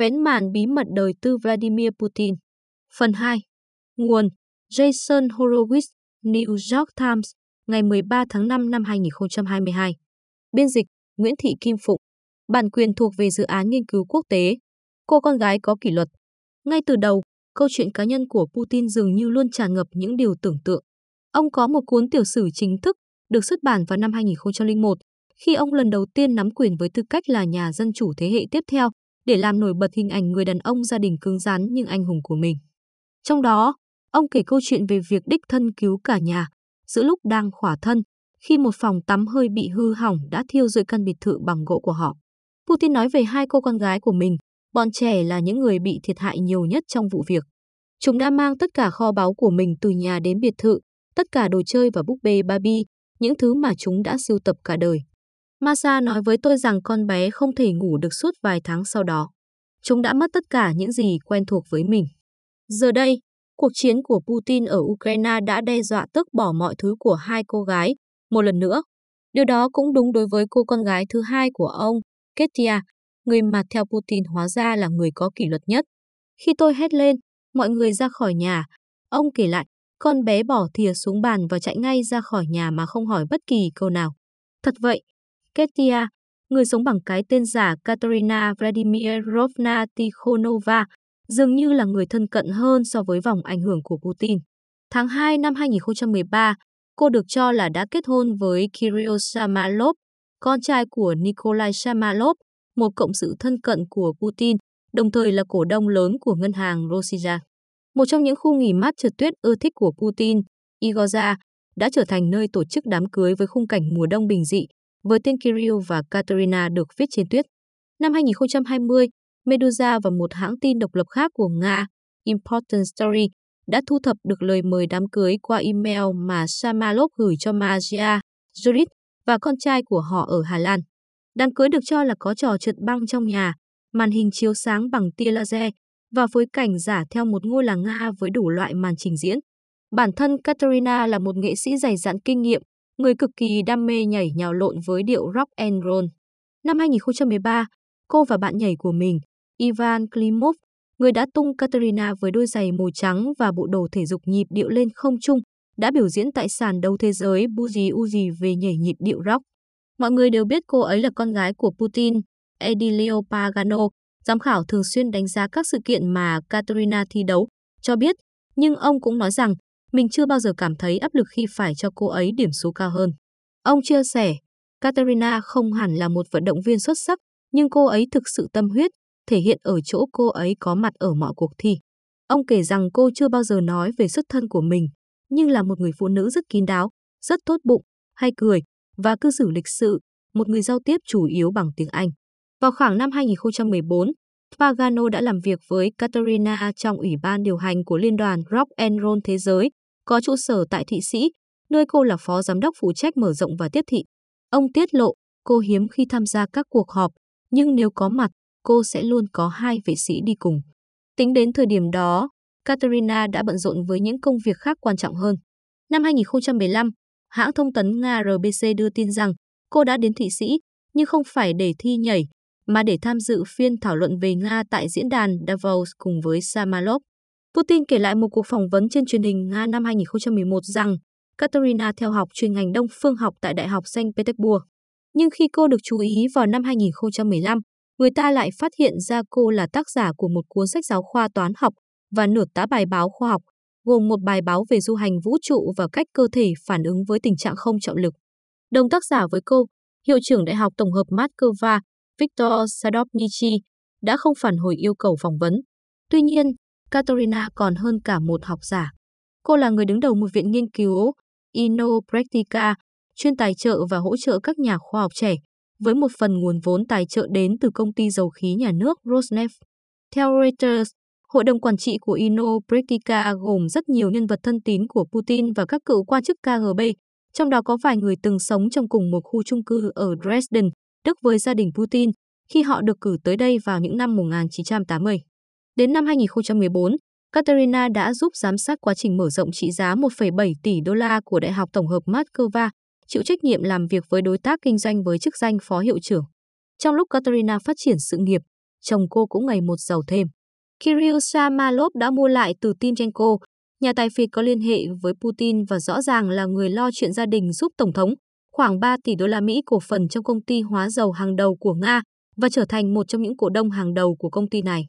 Vén màn bí mật đời tư Vladimir Putin. Phần 2. Nguồn Jason Horowitz, New York Times, ngày 13 tháng 5 năm 2022. Biên dịch Nguyễn Thị Kim Phụng. Bản quyền thuộc về dự án nghiên cứu quốc tế. Cô con gái có kỷ luật. Ngay từ đầu, câu chuyện cá nhân của Putin dường như luôn tràn ngập những điều tưởng tượng. Ông có một cuốn tiểu sử chính thức được xuất bản vào năm 2001 khi ông lần đầu tiên nắm quyền với tư cách là nhà dân chủ thế hệ tiếp theo để làm nổi bật hình ảnh người đàn ông gia đình cứng rắn nhưng anh hùng của mình. Trong đó, ông kể câu chuyện về việc đích thân cứu cả nhà, giữa lúc đang khỏa thân, khi một phòng tắm hơi bị hư hỏng đã thiêu rụi căn biệt thự bằng gỗ của họ. Putin nói về hai cô con gái của mình, bọn trẻ là những người bị thiệt hại nhiều nhất trong vụ việc. Chúng đã mang tất cả kho báu của mình từ nhà đến biệt thự, tất cả đồ chơi và búp bê Barbie, những thứ mà chúng đã sưu tập cả đời. Masa nói với tôi rằng con bé không thể ngủ được suốt vài tháng sau đó. Chúng đã mất tất cả những gì quen thuộc với mình. Giờ đây, cuộc chiến của Putin ở Ukraine đã đe dọa tước bỏ mọi thứ của hai cô gái, một lần nữa. Điều đó cũng đúng đối với cô con gái thứ hai của ông, Ketia, người mà theo Putin hóa ra là người có kỷ luật nhất. Khi tôi hét lên, mọi người ra khỏi nhà, ông kể lại, con bé bỏ thìa xuống bàn và chạy ngay ra khỏi nhà mà không hỏi bất kỳ câu nào. Thật vậy, Ketia, người sống bằng cái tên giả Katerina Vladimirovna Tikhonova, dường như là người thân cận hơn so với vòng ảnh hưởng của Putin. Tháng 2 năm 2013, cô được cho là đã kết hôn với Kirill Shamalov, con trai của Nikolai Shamalov, một cộng sự thân cận của Putin, đồng thời là cổ đông lớn của ngân hàng Rosija. Một trong những khu nghỉ mát trượt tuyết ưa thích của Putin, Igorza, đã trở thành nơi tổ chức đám cưới với khung cảnh mùa đông bình dị, với tên Kirill và Katerina được viết trên tuyết. Năm 2020, Medusa và một hãng tin độc lập khác của Nga, Important Story, đã thu thập được lời mời đám cưới qua email mà Shamalov gửi cho Magia, Judith và con trai của họ ở Hà Lan. Đám cưới được cho là có trò trượt băng trong nhà, màn hình chiếu sáng bằng tia laser và phối cảnh giả theo một ngôi làng Nga với đủ loại màn trình diễn. Bản thân Katerina là một nghệ sĩ dày dặn kinh nghiệm, người cực kỳ đam mê nhảy nhào lộn với điệu rock and roll. Năm 2013, cô và bạn nhảy của mình, Ivan Klimov, người đã tung Katerina với đôi giày màu trắng và bộ đồ thể dục nhịp điệu lên không trung, đã biểu diễn tại sàn đấu thế giới Buzi Uzi về nhảy nhịp điệu rock. Mọi người đều biết cô ấy là con gái của Putin, Edilio Pagano, giám khảo thường xuyên đánh giá các sự kiện mà Katerina thi đấu, cho biết, nhưng ông cũng nói rằng mình chưa bao giờ cảm thấy áp lực khi phải cho cô ấy điểm số cao hơn. Ông chia sẻ, Katerina không hẳn là một vận động viên xuất sắc, nhưng cô ấy thực sự tâm huyết, thể hiện ở chỗ cô ấy có mặt ở mọi cuộc thi. Ông kể rằng cô chưa bao giờ nói về xuất thân của mình, nhưng là một người phụ nữ rất kín đáo, rất tốt bụng, hay cười và cư xử lịch sự, một người giao tiếp chủ yếu bằng tiếng Anh. Vào khoảng năm 2014, Pagano đã làm việc với Katerina trong ủy ban điều hành của Liên đoàn Rock and Roll Thế giới, có trụ sở tại Thụy Sĩ, nơi cô là phó giám đốc phụ trách mở rộng và tiếp thị. Ông tiết lộ, cô hiếm khi tham gia các cuộc họp, nhưng nếu có mặt, cô sẽ luôn có hai vệ sĩ đi cùng. Tính đến thời điểm đó, Katerina đã bận rộn với những công việc khác quan trọng hơn. Năm 2015, hãng thông tấn Nga RBC đưa tin rằng cô đã đến Thụy Sĩ, nhưng không phải để thi nhảy, mà để tham dự phiên thảo luận về Nga tại diễn đàn Davos cùng với Samalov. Putin kể lại một cuộc phỏng vấn trên truyền hình Nga năm 2011 rằng Katerina theo học chuyên ngành Đông phương học tại Đại học Saint Petersburg. Nhưng khi cô được chú ý vào năm 2015, người ta lại phát hiện ra cô là tác giả của một cuốn sách giáo khoa toán học và nửa tá bài báo khoa học, gồm một bài báo về du hành vũ trụ và cách cơ thể phản ứng với tình trạng không trọng lực. Đồng tác giả với cô, hiệu trưởng Đại học Tổng hợp Moscow, Viktor Sadovnichi, đã không phản hồi yêu cầu phỏng vấn. Tuy nhiên, Katerina còn hơn cả một học giả. Cô là người đứng đầu một viện nghiên cứu Innopractica, chuyên tài trợ và hỗ trợ các nhà khoa học trẻ, với một phần nguồn vốn tài trợ đến từ công ty dầu khí nhà nước Rosneft. Theo Reuters, Hội đồng quản trị của Innopractica gồm rất nhiều nhân vật thân tín của Putin và các cựu quan chức KGB, trong đó có vài người từng sống trong cùng một khu chung cư ở Dresden, Đức với gia đình Putin, khi họ được cử tới đây vào những năm 1980. Đến năm 2014, Katerina đã giúp giám sát quá trình mở rộng trị giá 1,7 tỷ đô la của Đại học Tổng hợp Moscow, chịu trách nhiệm làm việc với đối tác kinh doanh với chức danh phó hiệu trưởng. Trong lúc Katerina phát triển sự nghiệp, chồng cô cũng ngày một giàu thêm. Kirill Shamalov đã mua lại từ Timchenko, nhà tài phiệt có liên hệ với Putin và rõ ràng là người lo chuyện gia đình giúp Tổng thống, khoảng 3 tỷ đô la Mỹ cổ phần trong công ty hóa dầu hàng đầu của Nga và trở thành một trong những cổ đông hàng đầu của công ty này.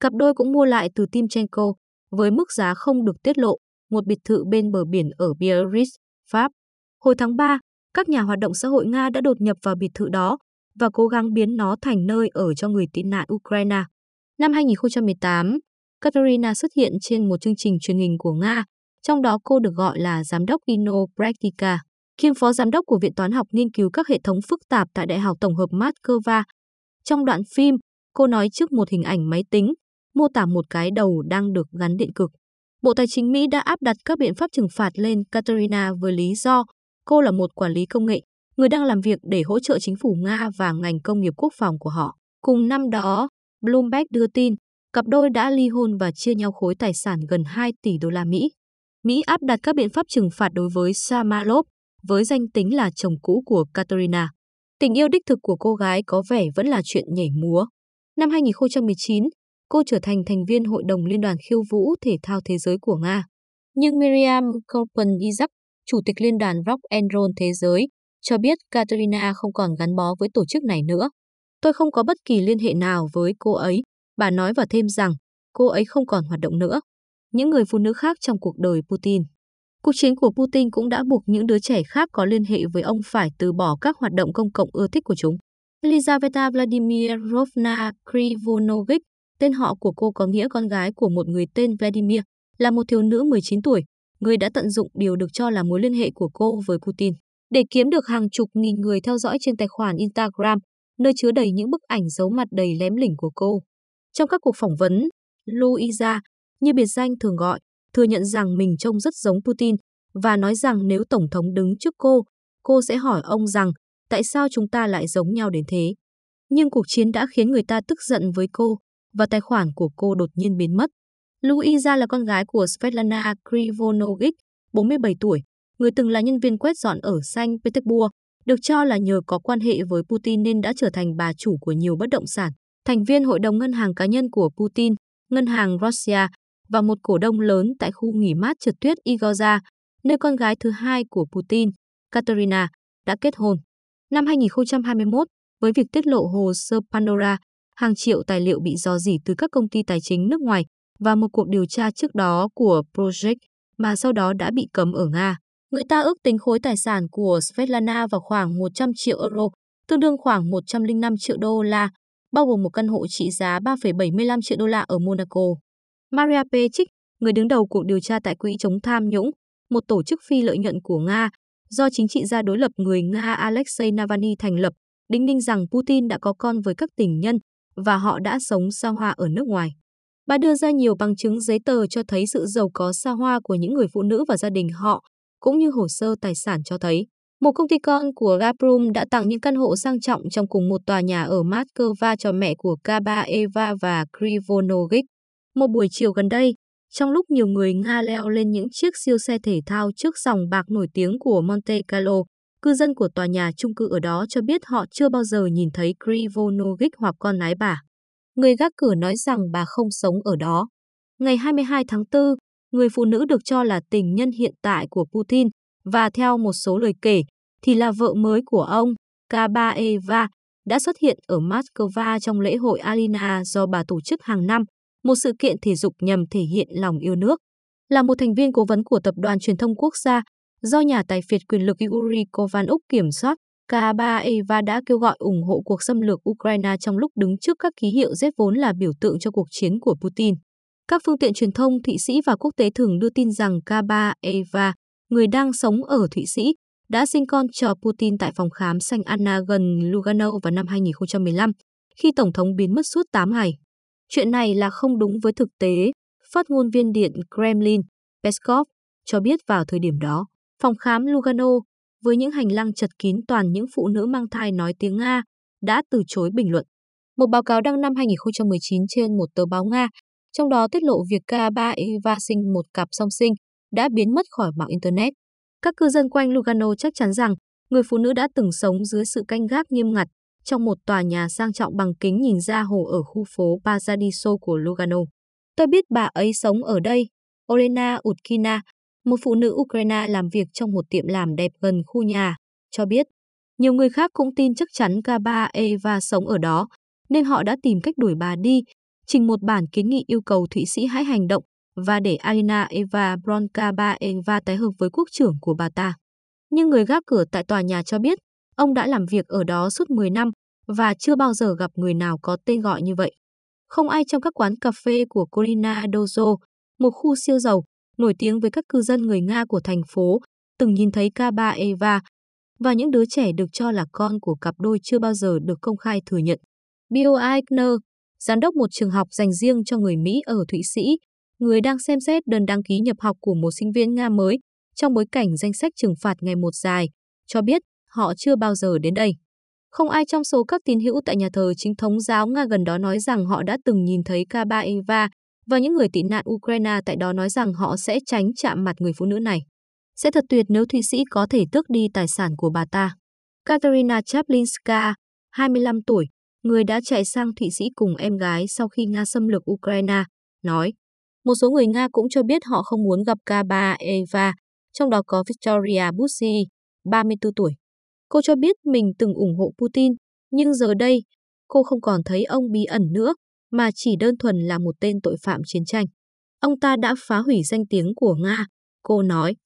Cặp đôi cũng mua lại từ Timchenko với mức giá không được tiết lộ, một biệt thự bên bờ biển ở Biarritz, Pháp. Hồi tháng 3, các nhà hoạt động xã hội Nga đã đột nhập vào biệt thự đó và cố gắng biến nó thành nơi ở cho người tị nạn Ukraine. Năm 2018, Katerina xuất hiện trên một chương trình truyền hình của Nga, trong đó cô được gọi là giám đốc Ino Praktika, kiêm phó giám đốc của Viện Toán học nghiên cứu các hệ thống phức tạp tại Đại học Tổng hợp Moscow. Trong đoạn phim, cô nói trước một hình ảnh máy tính, mô tả một cái đầu đang được gắn điện cực. Bộ Tài chính Mỹ đã áp đặt các biện pháp trừng phạt lên Katerina với lý do cô là một quản lý công nghệ, người đang làm việc để hỗ trợ chính phủ Nga và ngành công nghiệp quốc phòng của họ. Cùng năm đó, Bloomberg đưa tin, cặp đôi đã ly hôn và chia nhau khối tài sản gần 2 tỷ đô la Mỹ. Mỹ áp đặt các biện pháp trừng phạt đối với Samalov với danh tính là chồng cũ của Katerina. Tình yêu đích thực của cô gái có vẻ vẫn là chuyện nhảy múa. Năm 2019, cô trở thành thành viên Hội đồng Liên đoàn khiêu vũ thể thao thế giới của Nga. Nhưng Miriam Kopen Isaac, Chủ tịch Liên đoàn Rock and Roll Thế giới, cho biết Katerina không còn gắn bó với tổ chức này nữa. Tôi không có bất kỳ liên hệ nào với cô ấy, bà nói và thêm rằng cô ấy không còn hoạt động nữa. Những người phụ nữ khác trong cuộc đời Putin. Cuộc chiến của Putin cũng đã buộc những đứa trẻ khác có liên hệ với ông phải từ bỏ các hoạt động công cộng ưa thích của chúng. Elizaveta Vladimirovna Krivonovic, tên họ của cô có nghĩa con gái của một người tên Vladimir, là một thiếu nữ 19 tuổi, người đã tận dụng điều được cho là mối liên hệ của cô với Putin để kiếm được hàng chục nghìn người theo dõi trên tài khoản Instagram, nơi chứa đầy những bức ảnh giấu mặt đầy lém lỉnh của cô. Trong các cuộc phỏng vấn, Luisa, như biệt danh thường gọi, thừa nhận rằng mình trông rất giống Putin và nói rằng nếu Tổng thống đứng trước cô, cô sẽ hỏi ông rằng tại sao chúng ta lại giống nhau đến thế. Nhưng cuộc chiến đã khiến người ta tức giận với cô và tài khoản của cô đột nhiên biến mất. Luisa là con gái của Svetlana Krivonovic, 47 tuổi, người từng là nhân viên quét dọn ở Saint Petersburg, được cho là nhờ có quan hệ với Putin nên đã trở thành bà chủ của nhiều bất động sản, thành viên hội đồng ngân hàng cá nhân của Putin, ngân hàng Russia và một cổ đông lớn tại khu nghỉ mát trượt tuyết Igorza, nơi con gái thứ hai của Putin, Katerina, đã kết hôn. Năm 2021, với việc tiết lộ hồ sơ Pandora, hàng triệu tài liệu bị dò dỉ từ các công ty tài chính nước ngoài và một cuộc điều tra trước đó của Project mà sau đó đã bị cấm ở Nga. Người ta ước tính khối tài sản của Svetlana vào khoảng 100 triệu euro, tương đương khoảng 105 triệu đô la, bao gồm một căn hộ trị giá 3,75 triệu đô la ở Monaco. Maria Pechik, người đứng đầu cuộc điều tra tại Quỹ chống tham nhũng, một tổ chức phi lợi nhuận của Nga, do chính trị gia đối lập người Nga Alexei Navalny thành lập, đính đinh rằng Putin đã có con với các tình nhân và họ đã sống xa hoa ở nước ngoài. Bà đưa ra nhiều bằng chứng giấy tờ cho thấy sự giàu có xa hoa của những người phụ nữ và gia đình họ, cũng như hồ sơ tài sản cho thấy. Một công ty con của Gazprom đã tặng những căn hộ sang trọng trong cùng một tòa nhà ở Moscow cho mẹ của Kaba Eva và Krivonogic. Một buổi chiều gần đây, trong lúc nhiều người Nga leo lên những chiếc siêu xe thể thao trước dòng bạc nổi tiếng của Monte Carlo, cư dân của tòa nhà chung cư ở đó cho biết họ chưa bao giờ nhìn thấy Krivonogic hoặc con gái bà. Người gác cửa nói rằng bà không sống ở đó. Ngày 22 tháng 4, người phụ nữ được cho là tình nhân hiện tại của Putin và theo một số lời kể thì là vợ mới của ông, Kabaeva, đã xuất hiện ở Moscow trong lễ hội Alina do bà tổ chức hàng năm, một sự kiện thể dục nhằm thể hiện lòng yêu nước. Là một thành viên cố vấn của Tập đoàn Truyền thông Quốc gia, do nhà tài phiệt quyền lực Yuri Kovanuk kiểm soát, Kabaeva đã kêu gọi ủng hộ cuộc xâm lược Ukraine trong lúc đứng trước các ký hiệu Z vốn là biểu tượng cho cuộc chiến của Putin. Các phương tiện truyền thông Thụy Sĩ và quốc tế thường đưa tin rằng Kabaeva, người đang sống ở Thụy Sĩ, đã sinh con cho Putin tại phòng khám Saint Anna gần Lugano vào năm 2015, khi Tổng thống biến mất suốt 8 ngày. Chuyện này là không đúng với thực tế, phát ngôn viên Điện Kremlin, Peskov, cho biết vào thời điểm đó. Phòng khám Lugano, với những hành lang chật kín toàn những phụ nữ mang thai nói tiếng Nga, đã từ chối bình luận. Một báo cáo đăng năm 2019 trên một tờ báo Nga, trong đó tiết lộ việc K3 Eva sinh một cặp song sinh, đã biến mất khỏi mạng Internet. Các cư dân quanh Lugano chắc chắn rằng người phụ nữ đã từng sống dưới sự canh gác nghiêm ngặt, trong một tòa nhà sang trọng bằng kính nhìn ra hồ ở khu phố Paradiso của Lugano. Tôi biết bà ấy sống ở đây. Olena Utkina, một phụ nữ Ukraine làm việc trong một tiệm làm đẹp gần khu nhà, cho biết. Nhiều người khác cũng tin chắc chắn Kaba Eva sống ở đó, nên họ đã tìm cách đuổi bà đi, trình một bản kiến nghị yêu cầu Thụy Sĩ hãy hành động và để Alina Eva Bronkaba Eva tái hợp với quốc trưởng của bà ta. Nhưng người gác cửa tại tòa nhà cho biết, ông đã làm việc ở đó suốt 10 năm và chưa bao giờ gặp người nào có tên gọi như vậy. Không ai trong các quán cà phê của Colina Dozo, một khu siêu giàu, nổi tiếng với các cư dân người Nga của thành phố, từng nhìn thấy Kaba Eva và những đứa trẻ được cho là con của cặp đôi chưa bao giờ được công khai thừa nhận. Bill Eichner, giám đốc một trường học dành riêng cho người Mỹ ở Thụy Sĩ, người đang xem xét đơn đăng ký nhập học của một sinh viên Nga mới trong bối cảnh danh sách trừng phạt ngày một dài, cho biết họ chưa bao giờ đến đây. Không ai trong số các tín hữu tại nhà thờ chính thống giáo Nga gần đó nói rằng họ đã từng nhìn thấy Kaba Eva và những người tị nạn Ukraine tại đó nói rằng họ sẽ tránh chạm mặt người phụ nữ này. Sẽ thật tuyệt nếu Thụy Sĩ có thể tước đi tài sản của bà ta. Katerina Chaplinska, 25 tuổi, người đã chạy sang Thụy Sĩ cùng em gái sau khi Nga xâm lược Ukraine, nói. Một số người Nga cũng cho biết họ không muốn gặp Kaba Eva, trong đó có Victoria Bussy, 34 tuổi. Cô cho biết mình từng ủng hộ Putin, nhưng giờ đây, cô không còn thấy ông bí ẩn nữa, mà chỉ đơn thuần là một tên tội phạm chiến tranh. Ông ta đã phá hủy danh tiếng của Nga, cô nói.